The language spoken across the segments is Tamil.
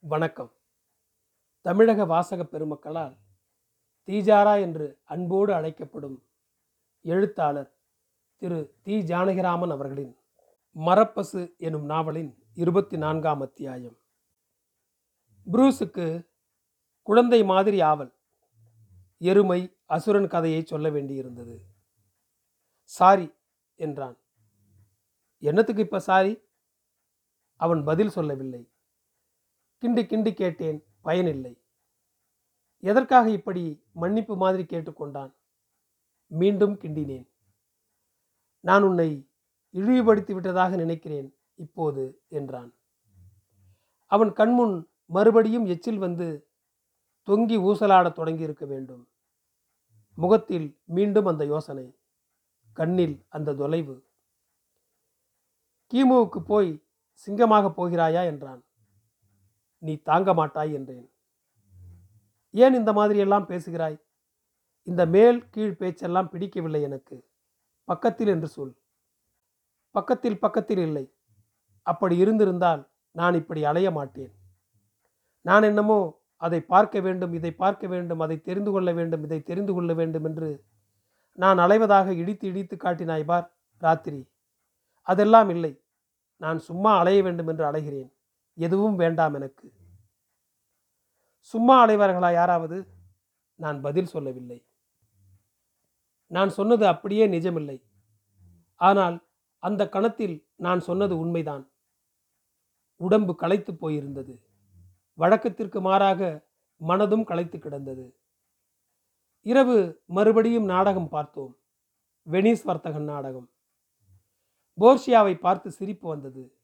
வணக்கம். தமிழக வாசக பெருமக்களால் தீஜாரா என்று அன்போடு அழைக்கப்படும் எழுத்தாளர் திரு தி ஜானகிராமன் அவர்களின் மரப்பசு எனும் நாவலின் இருபத்தி நான்காம் அத்தியாயம். புரூஸுக்கு குழந்தை மாதிரி ஆவல் எருமை அசுரன் கதையை சொல்ல வேண்டியிருந்தது. சாரி என்றான். என்னத்துக்கு இப்ப சாரி? அவன் பதில் சொல்லவில்லை. கிண்டி கிண்டி கேட்டேன் பயனில்லை. எதற்காக இப்படி மன்னிப்பு மாதிரி கேட்டுக்கொண்டான்? மீண்டும் கிண்டினேன். நான் உன்னை இழிவுபடுத்தி விட்டதாக நினைக்கிறேன் இப்போது என்றான். அவன் கண்முன் மறுபடியும் எச்சில் வந்து தொங்கி ஊசலாடத் தொடங்கியிருக்க வேண்டும். முகத்தில் மீண்டும் அந்த யோசனை கண்ணில் அந்த தொலைவு. கீமுவுக்கு போய் சிங்கமாக போகிறாயா? என்றான். நீ தாங்க மாட்டாய் என்றேன். ஏன் இந்த மாதிரியெல்லாம் பேசுகிறாய்? இந்த மேல் கீழ் பேச்செல்லாம் பிடிக்கவில்லை எனக்கு. பக்கத்தில் என்று சொல். பக்கத்தில் பக்கத்தில் இல்லை. அப்படி இருந்திருந்தால் நான் இப்படி அலைய மாட்டேன். நான் என்னமோ அதை பார்க்க வேண்டும் இதை பார்க்க வேண்டும் அதை தெரிந்து கொள்ள வேண்டும் இதை தெரிந்து கொள்ள வேண்டும் என்று நான் அலைவதாக இடித்து இடித்து காட்டினாய் பார் ராத்திரி. அதெல்லாம் இல்லை. நான் சும்மா அலைய வேண்டும் என்று அலைகிறேன். எதுவும் வேண்டாம் எனக்கு. சும்மா அலைவார்களா யாராவது? நான் பதில் சொல்லவில்லை. நான் சொன்னது அப்படியே நிஜமில்லை. ஆனால் அந்த கணத்தில் நான் சொன்னது உண்மைதான். உடம்பு களைத்து போயிருந்தது. வழக்கத்திற்கு மாறாக மனதும் களைத்து கிடந்தது. இரவு மறுபடியும் நாடகம் பார்த்தோம். வெனிஸ் வர்த்தகன் நாடகம். போர்ஷியாவை பார்த்து சிரிப்பு வந்தது.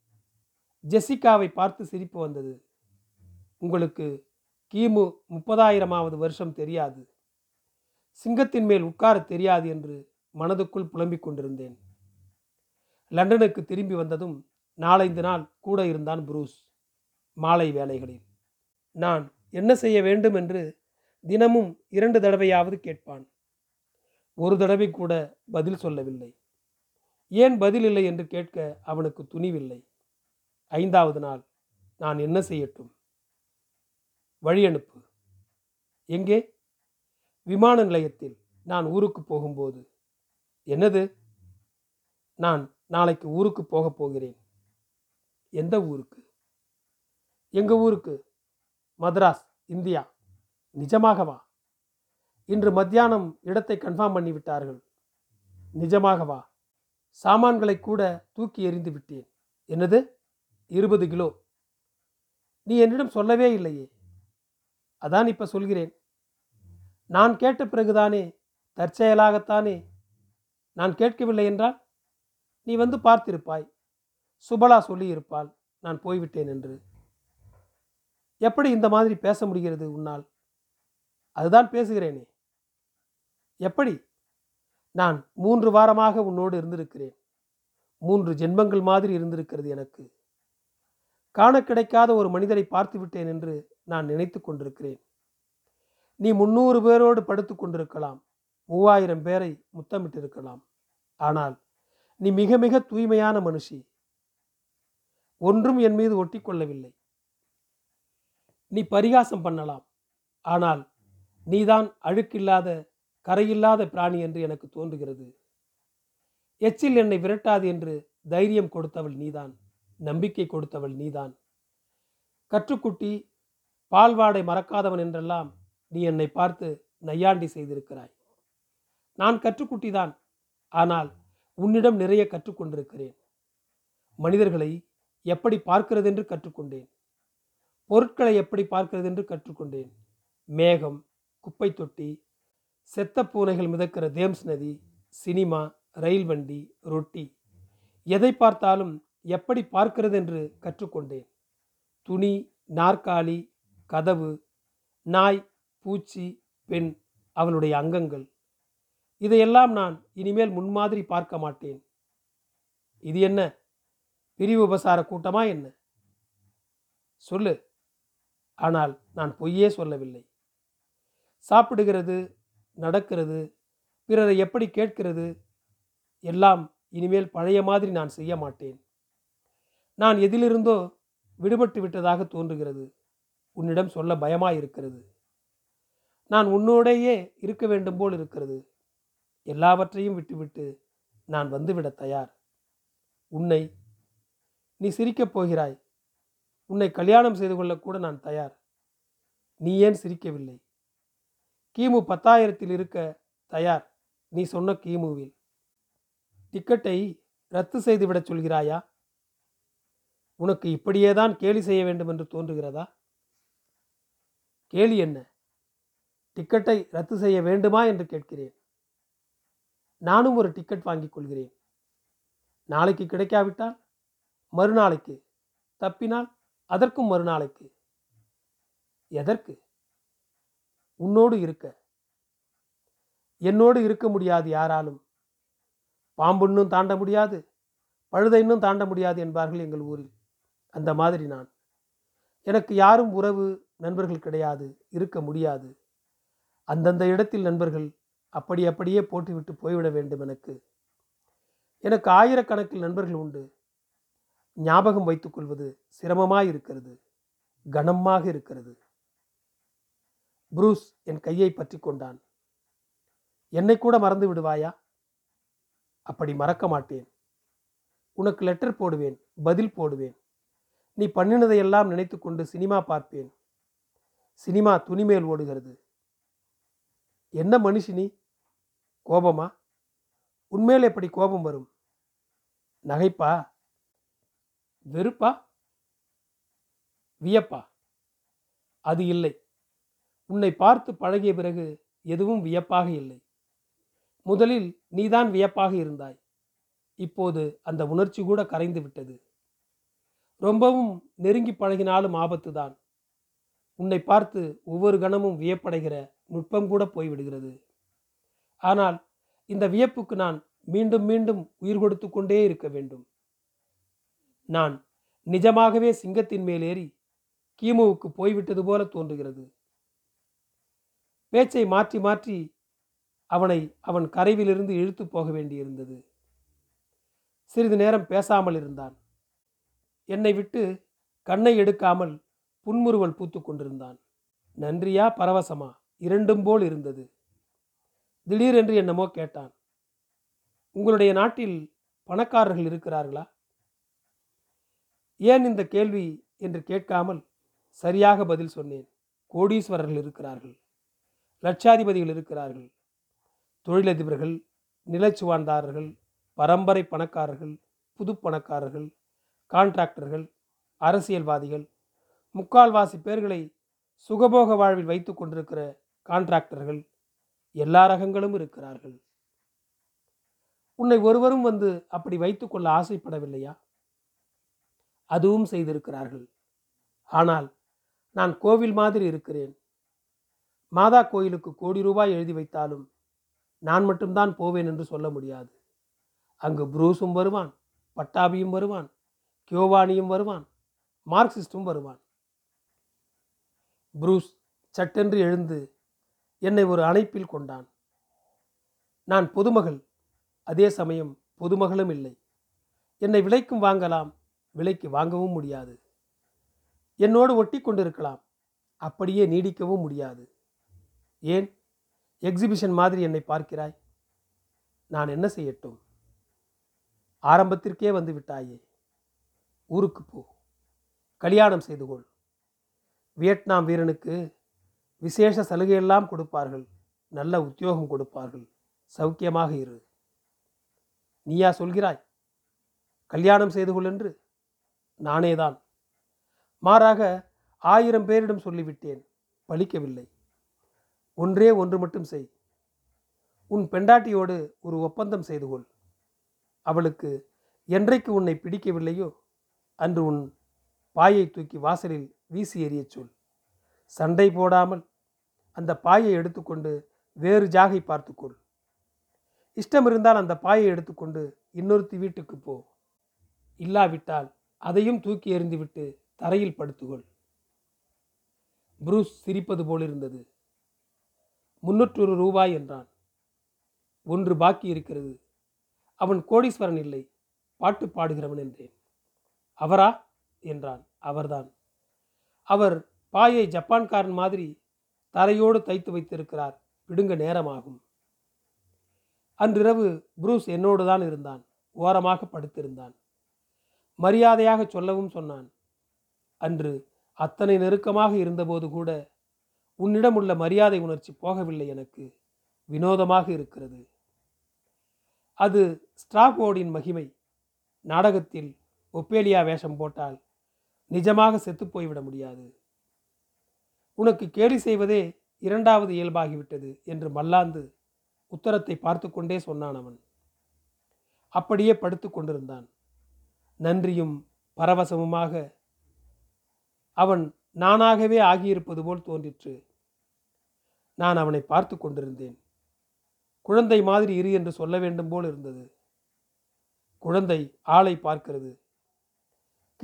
ஜெசிகாவை பார்த்து சிரிப்பு வந்தது. உங்களுக்கு கிமு முப்பதாயிரமாவது வருஷம் தெரியாது. சிங்கத்தின் மேல் உட்கார தெரியாது என்று மனதுக்குள் புலம்பிக் கொண்டிருந்தேன். லண்டனுக்கு திரும்பி வந்ததும் நாலைந்து நாள் கூட இருந்தான் புரூஸ். மாலை வேலைகளில் நான் என்ன செய்ய வேண்டும் என்று தினமும் இரண்டு தடவையாவது கேட்பான். ஒரு தடவை கூட பதில் சொல்லவில்லை. ஏன் பதில் இல்லை என்று கேட்க அவனுக்கு துணிவில்லை. ஐந்தாவது நாள் நான் என்ன செய்யட்டும்? வழி அனுப்பு. எங்கே? விமான நிலையத்தில் நான் ஊருக்கு போகும்போது. என்னது? நான் நாளைக்கு ஊருக்கு போகப் போகிறேன். எந்த ஊருக்கு? எங்கள் ஊருக்கு? மദ്രാஸ் இந்தியா. நிஜமாகவா? இன்று மத்தியானம் இடத்தை கன்ஃபார்ம் பண்ணிவிட்டார்கள். நிஜமாகவா? சாமான்களை கூட தூக்கி எறிந்து விட்டேன். என்னது? இருபது கிலோ. நீ என்னிடம் சொல்லவே இல்லையே. அதான் இப்போ சொல்கிறேன். நான் கேட்ட பிறகுதானே தற்செயலாகத்தானே நான் கேட்கவில்லை என்றால் நீ வந்து பார்த்திருப்பாய். சுபலா சொல்லியிருப்பாள் நான் போய்விட்டேன் என்று. எப்படி இந்த மாதிரி பேச முடிகிறது உன்னால்? அதுதான் பேசுகிறேனே. எப்படி? நான் மூன்று வாரமாக உன்னோடு இருந்திருக்கிறேன். மூன்று ஜென்மங்கள் மாதிரி இருந்திருக்கிறது எனக்கு. காண கிடைக்காத ஒரு மனிதரை பார்த்து விட்டேன் என்று நான் நினைத்து கொண்டிருக்கிறேன். நீ முன்னூறு பேரோடு படுத்து கொண்டிருக்கலாம். மூவாயிரம் பேரை முத்தமிட்டிருக்கலாம். ஆனால் நீ மிக மிக தூய்மையான மனுஷி. ஒன்றும் என் மீது ஒட்டி கொள்ளவில்லை. நீ பரிகாசம் பண்ணலாம். ஆனால் நீதான் அழுக்கில்லாத கரையில்லாத பிராணி என்று எனக்கு தோன்றுகிறது. எச்சில் என்னை விரட்டாது என்று தைரியம் கொடுத்தவள் நீதான். நம்பிக்கை கொடுத்தவள் நீதான். கற்றுக்குட்டி பால்வாடை மறக்காதவன் என்றெல்லாம் நீ என்னை பார்த்து நையாண்டி செய்திருக்கிறாய். நான் கற்றுக்குட்டிதான் ஆனால் உன்னிடம் நிறைய கற்றுக்கொண்டிருக்கிறேன். மனிதர்களை எப்படி பார்க்கிறது என்று கற்றுக்கொண்டேன். பொருட்களை எப்படி பார்க்கிறது என்று கற்றுக்கொண்டேன். மேகம் குப்பை தொட்டி செத்த பூனைகள் மிதக்கிற தேம்ஸ் நதி சினிமா ரயில் வண்டி ரொட்டி. எதை பார்த்தாலும் எப்படி பார்க்கிறது என்று கற்றுக்கொண்டேன். துணி நாற்காலி கதவு நாய் பூச்சி பெண் அவளுடைய அங்கங்கள். இதையெல்லாம் நான் இனிமேல் முன்மாதிரி பார்க்க மாட்டேன். இது என்ன? பிரிவு உபசார கூட்டமா என்ன? சொல்லு. ஆனால் நான் பொய்யே சொல்லவில்லை. சாப்பிடுகிறது நடக்கிறது பிறரை எப்படி கேட்கிறது எல்லாம் இனிமேல் பழைய மாதிரி நான் செய்ய மாட்டேன். நான் எதிலிருந்தோ விடுபட்டு விட்டதாக தோன்றுகிறது. உன்னிடம் சொல்ல பயமாயிருக்கிறது. நான் உன்னோடையே இருக்க வேண்டும் போல் இருக்கிறது. எல்லாவற்றையும் விட்டுவிட்டு நான் வந்துவிட தயார். உன்னை நீ சிரிக்கப் போகிறாய். உன்னை கல்யாணம் செய்து கொள்ளக்கூட நான் தயார். நீ ஏன் சிரிக்கவில்லை? கிமு பத்தாயிரத்தில் இருக்க தயார். நீ சொன்ன கிமுவில். டிக்கெட்டை ரத்து செய்துவிடச் சொல்கிறாயா? உனக்கு இப்படியேதான் கேலி செய்ய வேண்டும் என்று தோன்றுகிறதா? கேலி என்ன? டிக்கெட்டை ரத்து செய்ய வேண்டுமா என்று கேட்கிறேன். நானும் ஒரு டிக்கெட் வாங்கிக் கொள்கிறேன். நாளைக்கு கிடைக்காவிட்டால் மறுநாளைக்கு. தப்பினால் அதற்கும் மறுநாளைக்கு. எதற்கு? உன்னோடு இருக்க. என்னோடு இருக்க முடியாது யாராலும். பாம்பு இன்னும் தாண்ட முடியாது பழுதை இன்னும் தாண்ட முடியாது என்பார்கள் எங்கள் ஊரில். அந்த மாதிரி நான். எனக்கு யாரும் உறவு நண்பர்கள் கிடையாது இருக்க முடியாது. அந்தந்த இடத்தில் நண்பர்கள் அப்படி அப்படியே போட்டுவிட்டு போய்விட வேண்டும் எனக்கு. எனக்கு ஆயிரக்கணக்கில் நண்பர்கள் உண்டு. ஞாபகம் வைத்துக் கொள்வது சிரமமாக இருக்கிறது கனமாக இருக்கிறது. புரூஸ் என் கையை பற்றி கொண்டான். என்னை கூட மறந்து விடுவாயா? அப்படி மறக்க மாட்டேன். உனக்கு லெட்டர் போடுவேன் பதில் போடுவேன். நீ பண்ணினதையெல்லாம் நினைத்து கொண்டு சினிமா பார்ப்பேன். சினிமா துணிமேல் ஓடுகிறது. என்ன மனுஷினி? கோபமா? உன்மேல் எப்படி கோபம் வரும்? நகைப்பா? வெறுப்பா? வியப்பா? அது இல்லை. உன்னை பார்த்து பழகிய பிறகு எதுவும் வியப்பாக இல்லை. முதலில் நீதான் வியப்பாக இருந்தாய். இப்போது அந்த உணர்ச்சி கூட கரைந்து விட்டது. ரொம்பவும் நெருங்கி பழகினாலும் ஆபத்து தான் உன்னை பார்த்து ஒவ்வொரு கணமும் வியப்படைகிற நுட்பம் கூட போய்விடுகிறது. ஆனால் இந்த வியப்புக்கு நான் மீண்டும் மீண்டும் உயிர் கொடுத்து கொண்டே இருக்க வேண்டும். நான் நிஜமாகவே சிங்கத்தின் மேலேறி கீமுவுக்கு போய்விட்டது போல தோன்றுகிறது. பேச்சை மாற்றி மாற்றி அவனை அவன் கரைவிலிருந்து இழுத்து போக வேண்டியிருந்தது. சிறிது நேரம் பேசாமல் இருந்தான். என்னை விட்டு கண்ணை எடுக்காமல் புன்முறுவல் பூத்து கொண்டிருந்தான். நன்றியா பரவசமா? இரண்டும் போல் இருந்தது. திடீரென்று என்னமோ கேட்டான். உங்களுடைய நாட்டில் பணக்காரர்கள் இருக்கிறார்களா? ஏன் இந்த கேள்வி என்று கேட்காமல் சரியாக பதில் சொன்னேன். கோடீஸ்வரர்கள் இருக்கிறார்கள். லட்சாதிபதிகள் இருக்கிறார்கள். தொழிலதிபர்கள் நிலச்சுவான்தாரர்கள் பரம்பரை பணக்காரர்கள் புது பணக்காரர்கள் கான்ட்ராக்டர்கள் அரசியல்வாதிகள் முக்கால்வாசி பேர்களை சுகபோக வாழ்வில் வைத்து கொண்டிருக்கிற கான்ட்ராக்டர்கள் எல்லா ரகங்களும் இருக்கிறார்கள். உன்னை ஒருவரும் வந்து அப்படி வைத்துக்கொள்ள ஆசைப்படவில்லையா? அதுவும் செய்திருக்கிறார்கள். ஆனால் நான் கோவில் மாதிரி இருக்கிறேன். மாதா கோயிலுக்கு கோடி ரூபாய் எழுதி வைத்தாலும் நான் மட்டும்தான் போவேன் என்று சொல்ல முடியாது. அங்கு புரூஸும் வருவான் பட்டாபியும் வருவான் கியோவானியும் வருவான் மார்க்சிஸ்டும் வருவான். புரூஸ் சட்டென்று எழுந்து என்னை ஒரு அணைப்பில் கொண்டான். நான் பொதுமகள் அதே சமயம் பொதுமகளும் இல்லை. என்னை விலைக்கும் வாங்கலாம் விலைக்கு வாங்கவும் முடியாது. என்னோடு ஒட்டி கொண்டிருக்கலாம் அப்படியே நீடிக்கவும் முடியாது. ஏன்? எக்ஸிபிஷன் மாதிரி என்னை பார்க்கிறாய். நான் என்ன செய்யட்டும்? ஆரம்பத்திற்கே வந்து விட்டாயே. ஊருக்கு போ. கல்யாணம் செய்து கொள். வியட்நாம் வீரனுக்கு விசேஷ சலுகையெல்லாம் கொடுப்பார்கள். நல்ல உத்தியோகம் கொடுப்பார்கள். சௌக்கியமாக இரு. நீயா சொல்கிறாய்? கல்யாணம் செய்து கொள் என்று? நானேதான். மாறாக ஆயிரம் பேரிடம் சொல்லிவிட்டேன். பலிக்கவில்லை. ஒன்றே ஒன்று மட்டும் செய். உன் பெண்டாட்டியோடு ஒரு ஒப்பந்தம் செய்து கொள். அவளுக்கு என்றைக்கு உன்னை பிடிக்கவில்லையோ அன்று உன் பாயை தூக்கி வாசலில் வீசி எறியச் சொல். சண்டை போடாமல் அந்த பாயை எடுத்துக்கொண்டு வேறு ஜாகை பார்த்துக்கொள் இஷ்டம் இருந்தால் அந்த பாயை எடுத்துக்கொண்டு இன்னொருத்தி வீட்டுக்கு போ. இல்லாவிட்டால் அதையும் தூக்கி எறிந்துவிட்டு தரையில் படுத்துகொள் புரூஸ் சிரிப்பது போலிருந்தது. முன்னூற்றொரு ரூபாய் என்றான். ஒன்று பாக்கி இருக்கிறது அவன் கோடீஸ்வரன் இல்லை. பாட்டு பாடுகிறவன் என்றேன். அவரா? என்றான். அவர்தான். அவர் பாயை ஜப்பான்காரன் மாதிரி தரையோடு தைத்து வைத்திருக்கிறார். விடுங்க நேரமாகும். அன்றிரவு புரூஸ் என்னோடு தான் இருந்தான். ஓரமாக படுத்திருந்தான். மரியாதையாக சொல்லவும் சொன்னான். அன்று அத்தனை நெருக்கமாக இருந்தபோது கூட உன்னிடம் உள்ள மரியாதை உணர்ச்சி போகவில்லை எனக்கு. வினோதமாக இருக்கிறது. அது ஸ்ட்ராக்வோர்டின் மகிமை. நாடகத்தில் ஒப்பேலியா வேஷம் போட்டால் நிஜமாக செத்து போய்விட முடியாது. உனக்கு கேலி செய்வதே இரண்டாவது இயல்பாகிவிட்டது என்று மல்லாந்து உத்தரத்தை பார்த்து கொண்டே சொன்னான் அவன். அப்படியே படுத்து கொண்டிருந்தான். நன்றியும் பரவசமுமாக அவன் நானாகவே ஆகியிருப்பது போல் தோன்றிற்று. நான் அவனை பார்த்து கொண்டிருந்தேன். குழந்தை மாதிரி இரு என்று சொல்ல வேண்டும் போல் இருந்தது. குழந்தை ஆளை பார்க்கிறது.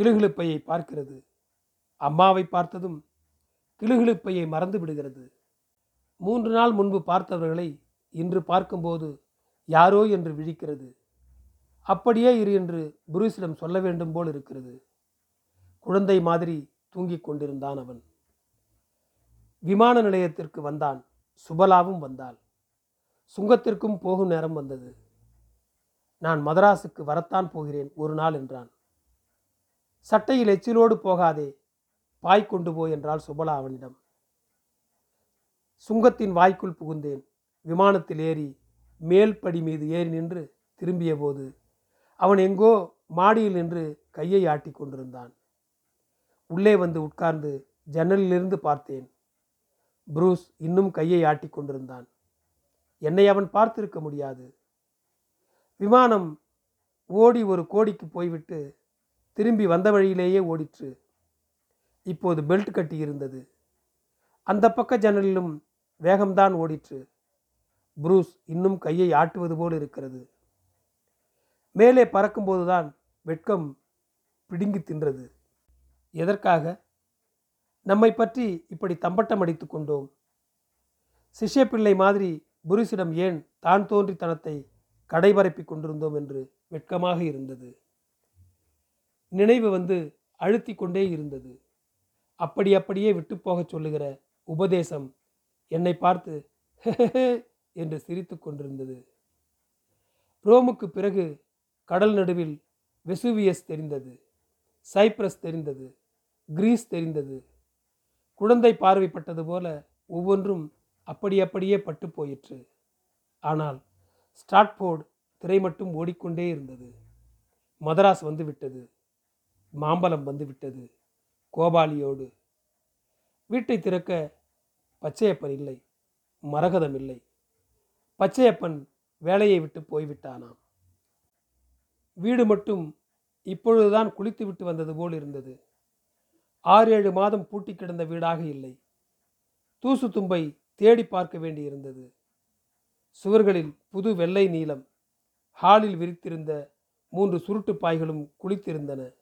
கிளுகிழுப்பையை பார்க்கிறது. அம்மாவை பார்த்ததும் கிளுகிழுப்பையை மறந்து விடுகிறது. மூன்று நாள் முன்பு பார்த்தவர்களை இன்று பார்க்கும்போது யாரோ என்று விழிக்கிறது. அப்படியே இரு என்று புருஸிடம் சொல்ல வேண்டும் போல் இருக்கிறது. குழந்தை மாதிரி தூங்கிக் கொண்டிருந்தான் அவன். விமான நிலையத்திற்கு வந்தான். சுபலாவும் வந்தாள். சுங்கத்திற்கும் போகும் நேரம் வந்தது. நான் மதராசுக்கு வரத்தான் போகிறேன் ஒரு நாள் என்றான். சட்டையில் எச்சிலோடு போகாதே பாய் கொண்டு போ என்றாள் சுபலா அவனிடம். சுங்கத்தின் வாய்க்குள் புகுந்தேன். விமானத்தில் ஏறி மேல் படி மீது ஏறி நின்று திரும்பிய போது அவன் எங்கோ மாடியில் நின்று கையை ஆட்டி கொண்டிருந்தான். உள்ளே வந்து உட்கார்ந்து ஜன்னலிலிருந்து பார்த்தேன். புரூஸ் இன்னும் கையை ஆட்டி கொண்டிருந்தான். என்னை அவன் பார்த்திருக்க முடியாது. விமானம் ஓடி ஒரு கோடிக்கு போய்விட்டு திரும்பி வந்த வழியிலேயே ஓடிற்று. இப்போது பெல்ட் கட்டி இருந்தது. அந்த பக்க ஜன்னலிலும் வேகம்தான் ஓடிற்று. புரூஸ் இன்னும் கையை ஆட்டுவது போல் இருக்கிறது. மேலே பறக்கும்போதுதான் வெட்கம் பிடுங்கி தின்றது. எதற்காக? நம்மை பற்றி இப்படி தம்பட்டம் அடித்து கொண்டோம். சிஷ்ய பிள்ளை மாதிரி புருஷிடம் ஏன் தான் தோன்றித்தனத்தை கடைபரப்பி கொண்டிருந்தோம் என்று வெட்கமாக இருந்தது. நினைவு வந்து அழுத்தி கொண்டே இருந்தது. அப்படி அப்படியே விட்டு போகச் சொல்லுகிற உபதேசம் என்னை பார்த்து என்று சிரித்து கொண்டிருந்தது. ரோமுக்கு பிறகு கடல் நடுவில் வெசுவியஸ் தெரிந்தது சைப்ரஸ் தெரிந்தது கிரீஸ் தெரிந்தது. குழந்தை பார்வைப்பட்டது போல ஒவ்வொன்றும் அப்படி அப்படியே பட்டு போயிற்று. ஆனால் ஸ்டாட்போர்டு திரை மட்டும் ஓடிக்கொண்டே இருந்தது. மதராஸ் வந்து விட்டது. மாம்பழம் வந்து விட்டது. கோபாலியோடு வீட்டை திறக்க பச்சையப்பன் இல்லை மரகதம் இல்லை. பச்சையப்பன் வேலையை விட்டு போய்விட்டானாம். வீடு மட்டும் இப்பொழுதுதான் குளித்து விட்டு வந்தது போல் இருந்தது. ஆறு ஏழு மாதம் பூட்டி கிடந்த வீடாக இல்லை. தூசு தும்பை தேடி பார்க்க வேண்டியிருந்தது. சுவர்களில் புது வெள்ளை நீளம் ஹாலில் விரித்திருந்த மூன்று சுருட்டு பாய்களும் குளித்திருந்தன.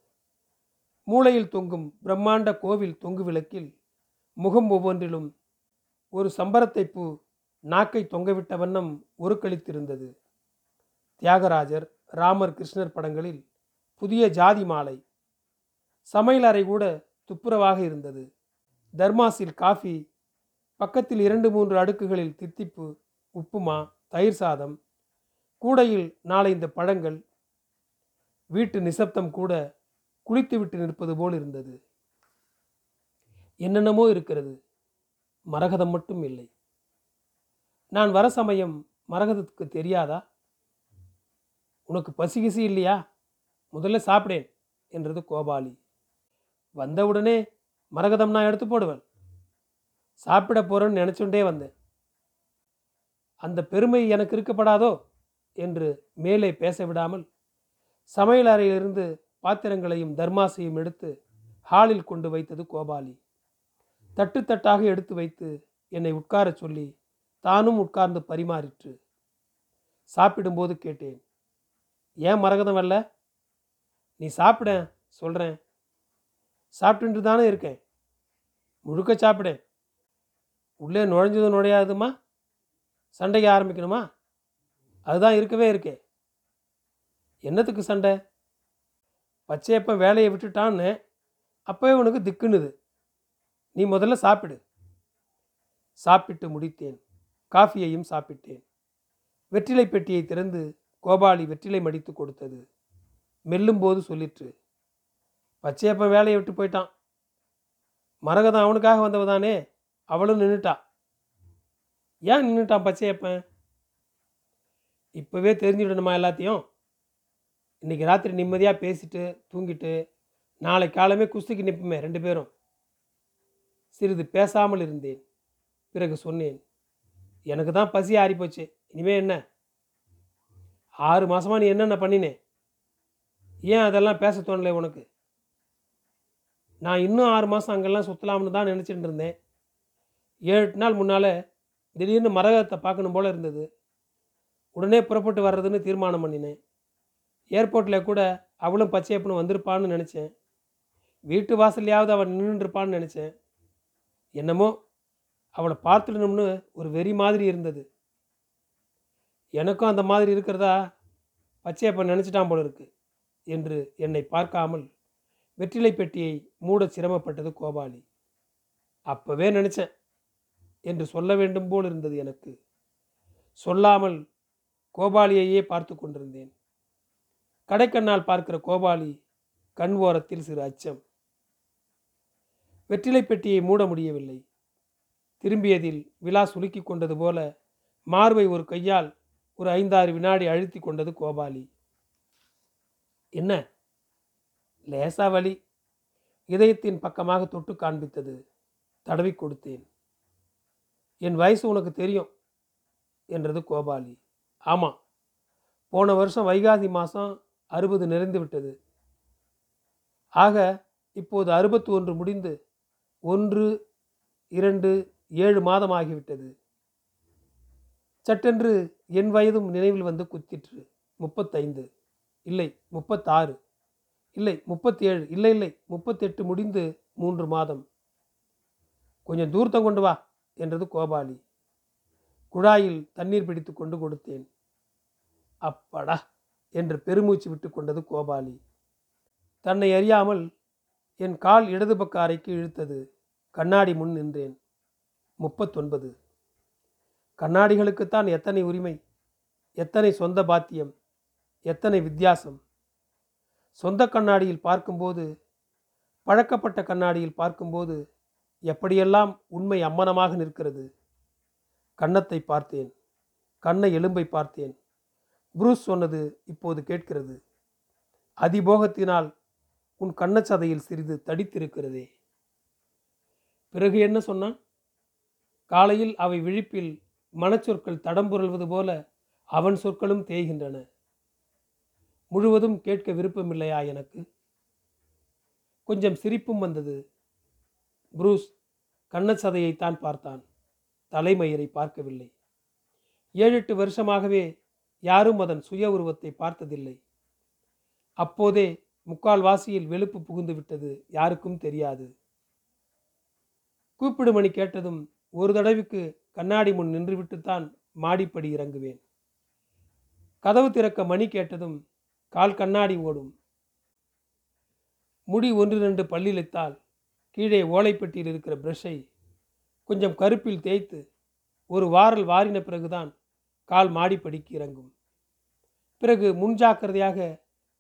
மூளையில் தொங்கும் பிரம்மாண்ட கோவில் தொங்கு விளக்கில் முகம் ஒவ்வொன்றிலும் ஒரு சம்பரத்தை பூ நாக்கை தொங்கவிட்ட வண்ணம் உருக்களித்திருந்தது தியாகராஜர் ராமர் கிருஷ்ணர் படங்களில் புதிய ஜாதி மாலை. சமையல் அறை கூட துப்புரவாக இருந்தது. தர்மாஸில் காஃபி பக்கத்தில் இரண்டு மூன்று அடுக்குகளில் தித்திப்பு உப்புமா தயிர் சாதம் கூடையில் நாளை இந்த பழங்கள் வீட்டு நிசப்தம் கூட குளித்துவிட்டு நிற்பது போல் இருந்தது. என்னென்னமோ இருக்கிறது. மரகதம் மட்டும் இல்லை. நான் வர சமயம் மரகதத்துக்கு தெரியாதா? உனக்கு பசி கிசி இல்லையா? முதல்ல சாப்பிடேன் என்றது கோபாலி. வந்தவுடனே மரகதம் நான் எடுத்து போடுவேன். சாப்பிட போகிறேன்னு நினச்சுண்டே வந்தேன். அந்த பெருமை எனக்கு இருக்கப்படாதோ? என்று மேலே பேச விடாமல் சமையல் அறையிலிருந்து பாத்திரங்களையும் தர்மாசையும் எடுத்து ஹாலில் கொண்டு வைத்தது கோபாலி. தட்டு தட்டாக எடுத்து வைத்து என்னை உட்காரச் சொல்லி தானும் உட்கார்ந்து பரிமாறிற்று. சாப்பிடும்போது கேட்டேன் ஏன் மரகதம் வரல நீ சாப்பிட சொல்கிறேன் சாப்பிட்டுட்டு தானே இருக்கேன். முழுக்க சாப்பிடேன் உள்ளே நுழைஞ்சதும் நுழையாதுமா? சண்டைக்கு ஆரம்பிக்கணுமா? அதுதான் இருக்கவே இருக்கே. என்னத்துக்கு சண்டை? பச்சையப்பன் வேலையை விட்டுட்டான்னு அப்போவே உனக்கு திக்குனுது நீ முதல்ல சாப்பிடு. சாப்பிட்டு முடித்தேன். காஃபியையும் சாப்பிட்டேன். வெற்றிலை பெட்டியை திறந்து கோபாலி வெற்றிலை மடித்து கொடுத்தது. மெல்லும்போது சொல்லிற்று பச்சையப்பன் வேலையை விட்டு போயிட்டான். மரகதம் அவனுக்காக வந்தவதானே? அவளும் நின்றுட்டா ஏன் நின்றுட்டான் பச்சையப்பன் இப்போவே தெரிஞ்சுவிடணுமா எல்லாத்தையும்? இன்றைக்கி ராத்திரி நிம்மதியாக பேசிட்டு தூங்கிட்டு நாளை காலமே குஸ்திக்கு நிற்புமே ரெண்டு பேரும். சிறிது பேசாமல் இருந்தேன். பிறகு சொன்னேன் எனக்கு தான் பசி ஆறிப்போச்சு. இனிமே என்ன? ஆறு மாதமாக நீ என்னென்ன பண்ணினே? ஏன் அதெல்லாம் பேச தோணலை உனக்கு? நான் இன்னும் ஆறு மாதம் அங்கெல்லாம் சுற்றலாம்னு தான் நினச்சிட்டு இருந்தேன். ஏழு நாள் முன்னால் திடீர்னு மரகத்தை பார்க்கணும் போல் இருந்தது. உடனே புறப்பட்டு வர்றதுன்னு தீர்மானம் பண்ணினேன். ஏர்போர்ட்டில் கூட அவளும் பச்சையப்பனும் வந்திருப்பான்னு நினச்சேன். வீட்டு வாசல்லையாவது அவள் நின்றுருப்பான்னு நினச்சேன். என்னமோ அவளை பார்த்துடணும்னு ஒரு வெறி மாதிரி இருந்தது. எனக்கும் அந்த மாதிரி இருக்கிறதா பச்சையப்பன் நினச்சிட்டான் போல இருக்கு என்று என்னை பார்க்காமல் வெற்றிலை பெட்டியை மூட சிரமப்பட்டது கோபாலி. அப்பவே நினச்சேன் என்று சொல்ல வேண்டும் போல் இருந்தது எனக்கு. சொல்லாமல் கோபாலியையே பார்த்து கொண்டிருந்தேன். கடைக்கண்ணால் பார்க்கிற கோபாலி கண் ஓரத்தில் சிறு அச்சம். வெற்றிலை பெட்டியை மூட முடியவில்லை. திரும்பியதில் விழா சுலுக்கி கொண்டது போல மார்பை ஒரு கையால் ஒரு ஐந்தாறு வினாடி அழுத்தி கொண்டது கோபாலி. என்ன? லேசா வலி. இதயத்தின் பக்கமாக தொட்டு காண்பித்தது. தடவி கொடுத்தேன். என் வயசு உனக்கு தெரியும் என்றது கோபாலி. ஆமாம் போன வருஷம் வைகாசி மாதம் அறுபது நிறைந்து விட்டது. ஆக இப்போது அறுபத்தி ஒன்று முடிந்து ஒன்று இரண்டு ஏழு மாதம் ஆகிவிட்டது சட்டென்று என் வயதும் நினைவில் வந்து குத்திற்று. முப்பத்தைந்து. இல்லை முப்பத்தாறு. இல்லை முப்பத்தி ஏழு இல்லை இல்லை முப்பத்தெட்டு முடிந்து மூன்று மாதம். கொஞ்சம் தூரத்தம் கொண்டு வா என்றது கோபாலி. குழாயில் தண்ணீர் பிடித்து கொண்டு கொடுத்தேன். அப்படா! என்று பெருமூச்சு விட்டு கொண்டது கோபாலி. தன்னை அறியாமல் என் கால் இடது பக்க அறைக்கு இழுத்தது. கண்ணாடி முன் நின்றேன். முப்பத்தொன்பது. கண்ணாடிகளுக்குத்தான் எத்தனை உரிமை? எத்தனை சொந்த பாத்தியம்? எத்தனை வித்தியாசம்? சொந்த கண்ணாடியில் பார்க்கும்போது பழக்கப்பட்ட கண்ணாடியில் பார்க்கும்போது எப்படியெல்லாம் உண்மை அம்மனமாக நிற்கிறது? கன்னத்தை பார்த்தேன். கண்ணை எலும்பை பார்த்தேன். புரூஸ் சொன்னது இப்போது கேட்கிறது. அதிபோகத்தினால் உன் கண்ணச்சதையில் சிறிது தடித்திருக்கிறதே. பிறகு என்ன சொன்னான்? காலையில் அவை விழிப்பில் மனச்சொற்கள் தடம்புரள்வது போல அவன் சொற்களும் தேய்கின்றன. முழுவதும் கேட்க விருப்பமில்லையா எனக்கு? கொஞ்சம் சிரிப்பும் வந்தது. புரூஸ் கண்ணச்சதையைத்தான் பார்த்தான். தலைமயிரை பார்க்கவில்லை. ஏழெட்டு வருஷமாகவே யாரும் அதன் சுய உருவத்தை பார்த்ததில்லை. அப்போதே முக்கால்வாசியில் வெளுப்பு புகுந்து விட்டது யாருக்கும் தெரியாது. கூப்பிடு மணி கேட்டதும் ஒரு தடவைக்கு கண்ணாடி முன் நின்றுவிட்டுத்தான் மாடிப்படி இறங்குவேன். கதவு திறக்க மணி கேட்டதும் கால் கண்ணாடி ஓடும். முடி ஒன்று ரெண்டு பல்லிழைத்தால் கீழே ஓலைப்பெட்டியில் இருக்கிற பிரஷை கொஞ்சம் கருப்பில் தேய்த்து ஒரு வாரல் வாரின பிறகுதான் கால் மாடிப்படிக்கு இறங்கும். பிறகு முன்ஜாக்கிரதையாக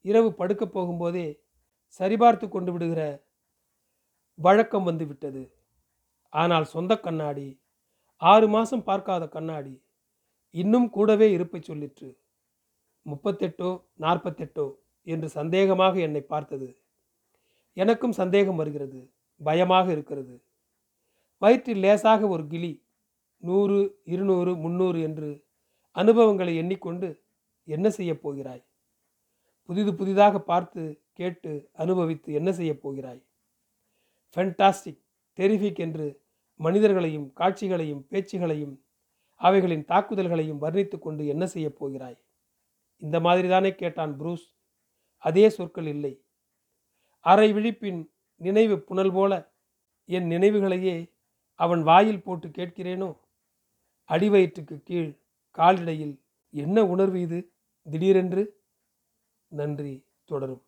இரவு படுக்கப் போகும்போதே சரிபார்த்து கொண்டு விடுகிற வழக்கம் வந்துவிட்டது. ஆனால் சொந்த கண்ணாடி ஆறு மாதம் பார்க்காத கண்ணாடி இன்னும் கூடவே இருப்பை சொல்லிற்று. முப்பத்தெட்டோ நாற்பத்தெட்டோ என்று சந்தேகமாக என்னை பார்த்தது. எனக்கும் சந்தேகம் வருகிறது பயமாக இருக்கிறது. வயிற்றில் லேசாக ஒரு கிளி நூறு இருநூறு முன்னூறு என்று அனுபவங்களை எண்ணிக்கொண்டு என்ன செய்யப் போகிறாய்? புதிது புதிதாக பார்த்து கேட்டு அனுபவித்து என்ன செய்யப் போகிறாய்? ஃபென்டாஸ்டிக் டெரிஃபிக் என்று மனிதர்களையும் காட்சிகளையும் பேச்சுகளையும் அவைகளின் தாக்குதல்களையும் வர்ணித்து கொண்டு என்ன செய்யப் போகிறாய்? இந்த மாதிரி தானே கேட்டான் புரூஸ். அதே சொற்கள் இல்லை. அரை விழிப்பின் நினைவு புனல் போல என் நினைவுகளையே அவன் வாயில் போட்டு கேட்கிறேனோ? அடிவயிற்றுக்கு கீழ் காலிடையில் என்ன உணர்வு இது? திடீரென்று நன்றி தொடரும்.